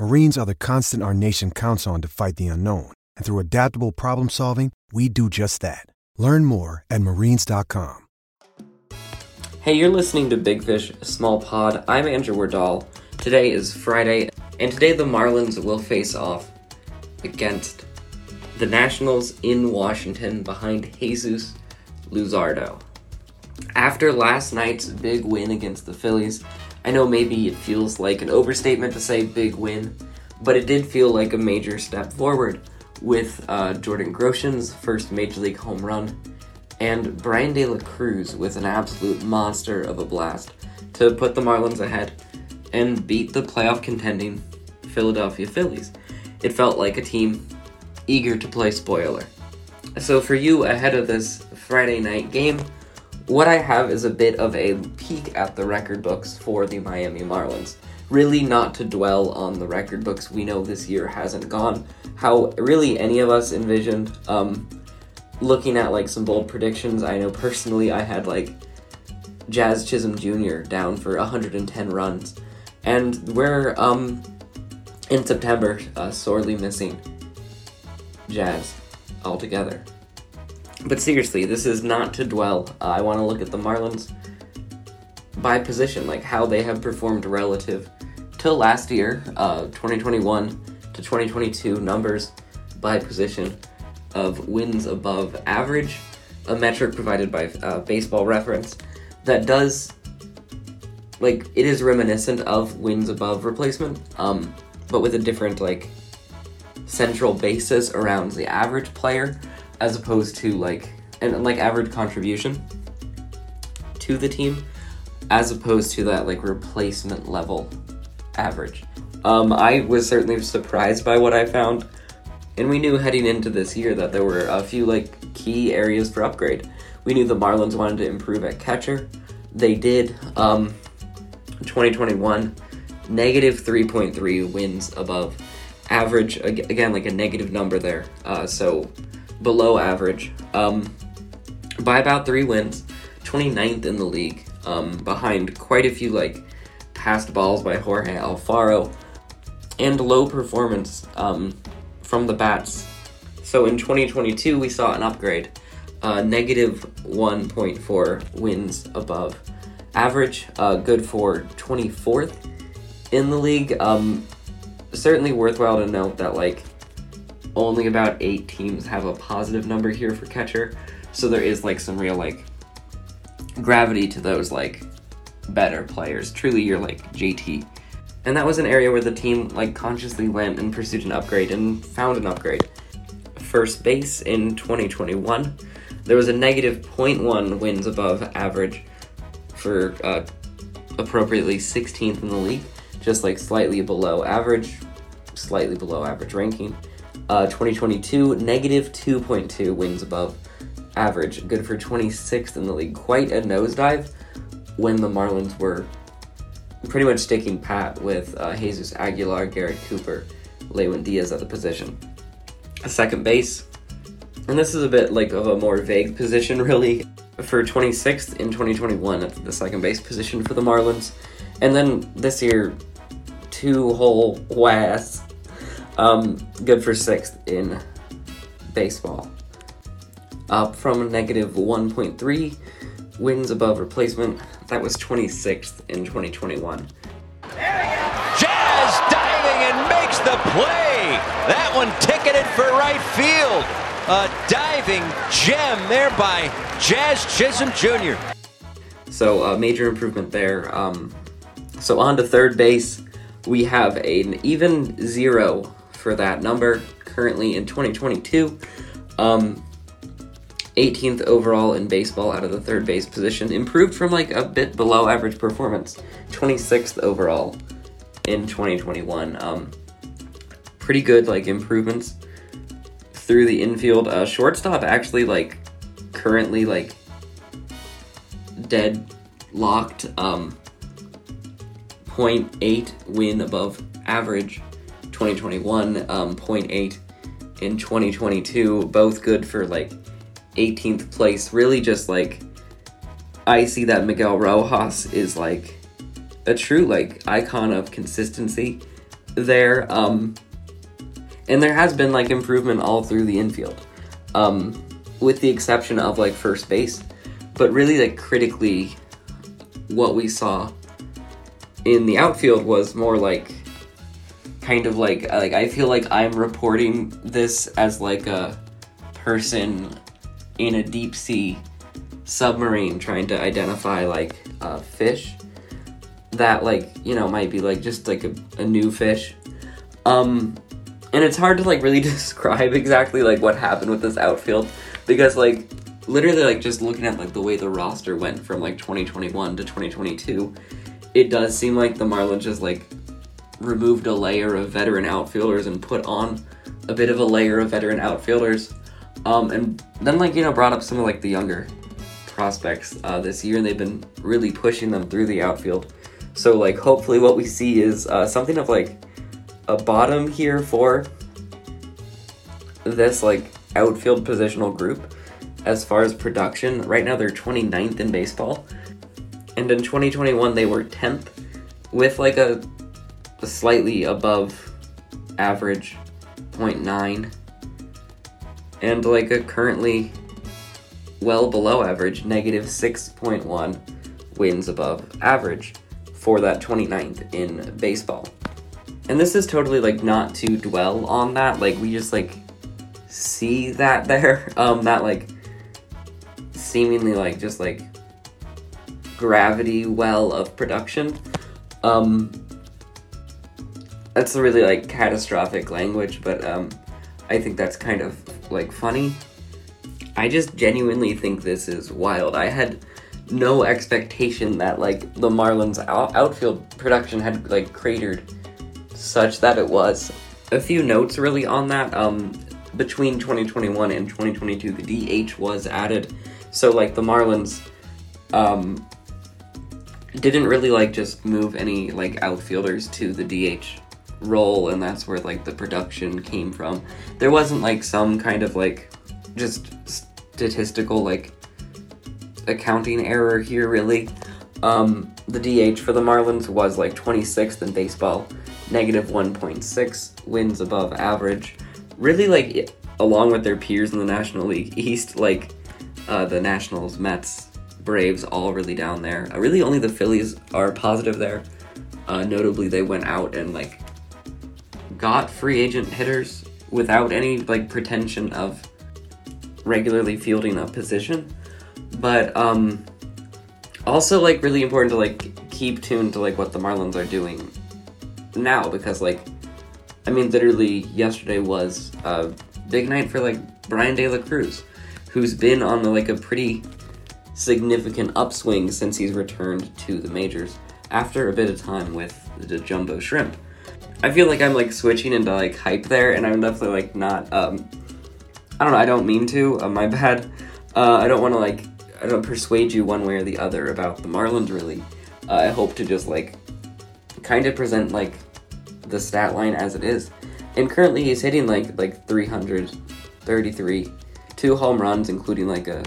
Marines are the constant our nation counts on to fight the unknown. And through adaptable problem solving, we do just that. Learn more at marines.com. Hey, you're listening to Big Fish, Small Pod. I'm Andrew Wardall. Today is Friday, and today the Marlins will face off against the Nationals in Washington behind Jesus Luzardo. After last night's big win against the Phillies, I know maybe it feels like an overstatement to say big win, but it did feel like a major step forward with uh, Jordan Groshans' first major league home run and Bryan De La Cruz with an absolute monster of a blast to put the Marlins ahead and beat the playoff contending Philadelphia Phillies. It felt like a team eager to play spoiler. So, for you ahead of this Friday night game, what I have is a bit of a peek at the record books for the Miami Marlins. Really, not to dwell on the record books we know this year hasn't gone how really any of us envisioned. Um, looking at like some bold predictions, I know personally I had like Jazz Chisholm Jr. down for 110 runs, and we're um, in September uh, sorely missing Jazz altogether. But seriously, this is not to dwell. Uh, I want to look at the Marlins by position, like how they have performed relative to last year, uh, 2021 to 2022 numbers by position of wins above average, a metric provided by uh, Baseball Reference that does, like, it is reminiscent of wins above replacement, um, but with a different, like, central basis around the average player as opposed to like and like average contribution to the team as opposed to that like replacement level average. Um, I was certainly surprised by what I found, and we knew heading into this year that there were a few like key areas for upgrade. We knew the Marlins wanted to improve at catcher. They did. Um, 2021, negative 3.3 wins above average. Again, like a negative number there. Uh, so below average um, by about three wins, 29th in the league, um, behind quite a few like passed balls by Jorge Alfaro, and low performance um, from the bats. So in 2022, we saw an upgrade, uh, negative 1.4 wins above average, uh, good for 24th in the league. Um, certainly worthwhile to note that like only about eight teams have a positive number here for catcher, so there is like some real like gravity to those like better players. Truly, you're like JT. And that was an area where the team like consciously went and pursued an upgrade and found an upgrade. First base in 2021, There was a negative 0.1 wins above average for uh, appropriately 16th in the league, just like slightly below average, slightly below average ranking. Uh, 2022, negative 2.2 wins above average, good for 26th in the league. Quite a nosedive when the Marlins were pretty much sticking pat with uh, Jesus Aguilar, Garrett Cooper, Lewin Diaz at the position. A second base, and this is a bit like of a more vague position, really. For 26th in 2021 at the second base position for the Marlins, and then this year, two whole whas, um, good for sixth in baseball. Up from negative 1.3 wins above replacement. That was 26th in 2021. Jazz diving and makes the play. That one ticketed for right field. A diving gem there by Jazz Chisholm Jr. So a uh, major improvement there. Um, so on to third base, we have an even zero for that number currently in 2022. Um, 18th overall in baseball out of the third base position, improved from like a bit below average performance. 26th overall in 2021. Um, pretty good like improvements through the infield. Uh, shortstop actually like currently like dead locked. Um, 0.8 win above average 2021 um, 0.8 in 2022 both good for like 18th place. Really just like I see that Miguel Rojas is like a true like icon of consistency there um and there has been like improvement all through the infield um with the exception of like first base. But really like critically what we saw in the outfield was more like kind of like like I feel like I'm reporting this as like a person in a deep sea submarine trying to identify like a fish that like you know might be like just like a, a new fish. Um and it's hard to like really describe exactly like what happened with this outfield because like literally like just looking at like the way the roster went from like 2021 to 2022 it does seem like the marlins just like removed a layer of veteran outfielders and put on a bit of a layer of veteran outfielders um, and then like you know brought up some of like the younger prospects uh, this year, and they've been really pushing them through the outfield. So like hopefully what we see is uh, something of like a bottom here for this like outfield positional group as far as production. Right now they're 29th in baseball. And in 2021 they were 10th with like a, a slightly above average 0.9 and like a currently well below average, negative 6.1 wins above average for that 29th in baseball. And this is totally like not to dwell on that, like we just like see that there, um, that like seemingly like just like gravity well of production. Um, that's a really like catastrophic language, but um, I think that's kind of like funny. I just genuinely think this is wild. I had no expectation that like the Marlins out- outfield production had like cratered such that it was. A few notes really on that. Um, between 2021 and 2022, the DH was added, so like the Marlins, um, didn't really like just move any like outfielders to the DH role and that's where like the production came from. There wasn't like some kind of like just statistical like accounting error here really. Um, the DH for the Marlins was like 26th in baseball, negative 1.6 wins above average. Really like along with their peers in the National League East, like uh, the Nationals, Mets, Braves, all really down there. Uh, really, only the Phillies are positive there. Uh, notably, they went out and like got free agent hitters without any like pretension of regularly fielding a position. But um also like really important to like keep tuned to like what the Marlins are doing now because like I mean literally yesterday was a big night for like Bryan De La Cruz who's been on the, like a pretty significant upswing since he's returned to the majors after a bit of time with the jumbo shrimp. I feel like I'm like switching into like hype there, and I'm definitely like not. Um, I don't know. I don't mean to. Uh, my bad. Uh, I don't want to like. I don't persuade you one way or the other about the Marlins. Really, uh, I hope to just like kind of present like the stat line as it is. And currently, he's hitting like like 333, two home runs, including like a,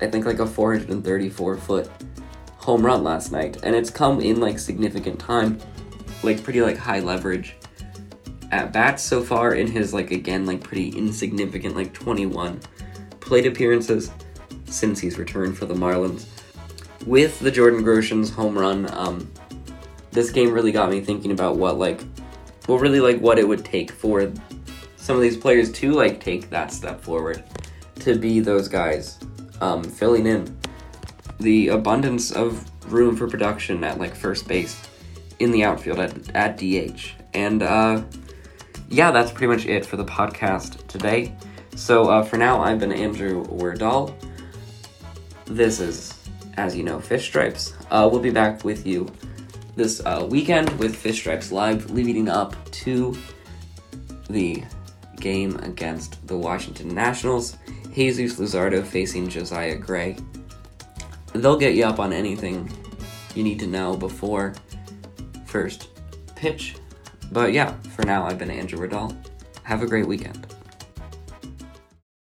I think like a 434 foot home run last night, and it's come in like significant time, like pretty like high leverage at bats so far in his like again like pretty insignificant like 21 plate appearances since he's returned for the Marlins. With the Jordan Groshans home run, um, this game really got me thinking about what like, well, really like what it would take for some of these players to like take that step forward, to be those guys, um, filling in the abundance of room for production at like first base, in the outfield at at DH, and uh, yeah, that's pretty much it for the podcast today. So uh, for now, I've been Andrew Werdal. This is, as you know, Fish Stripes. Uh, we'll be back with you this uh, weekend with Fish Stripes Live, leading up to the game against the Washington Nationals. Jesus Luzardo facing Josiah Gray. They'll get you up on anything you need to know before first pitch. But yeah, for now, I've been Andrew Riddell. Have a great weekend.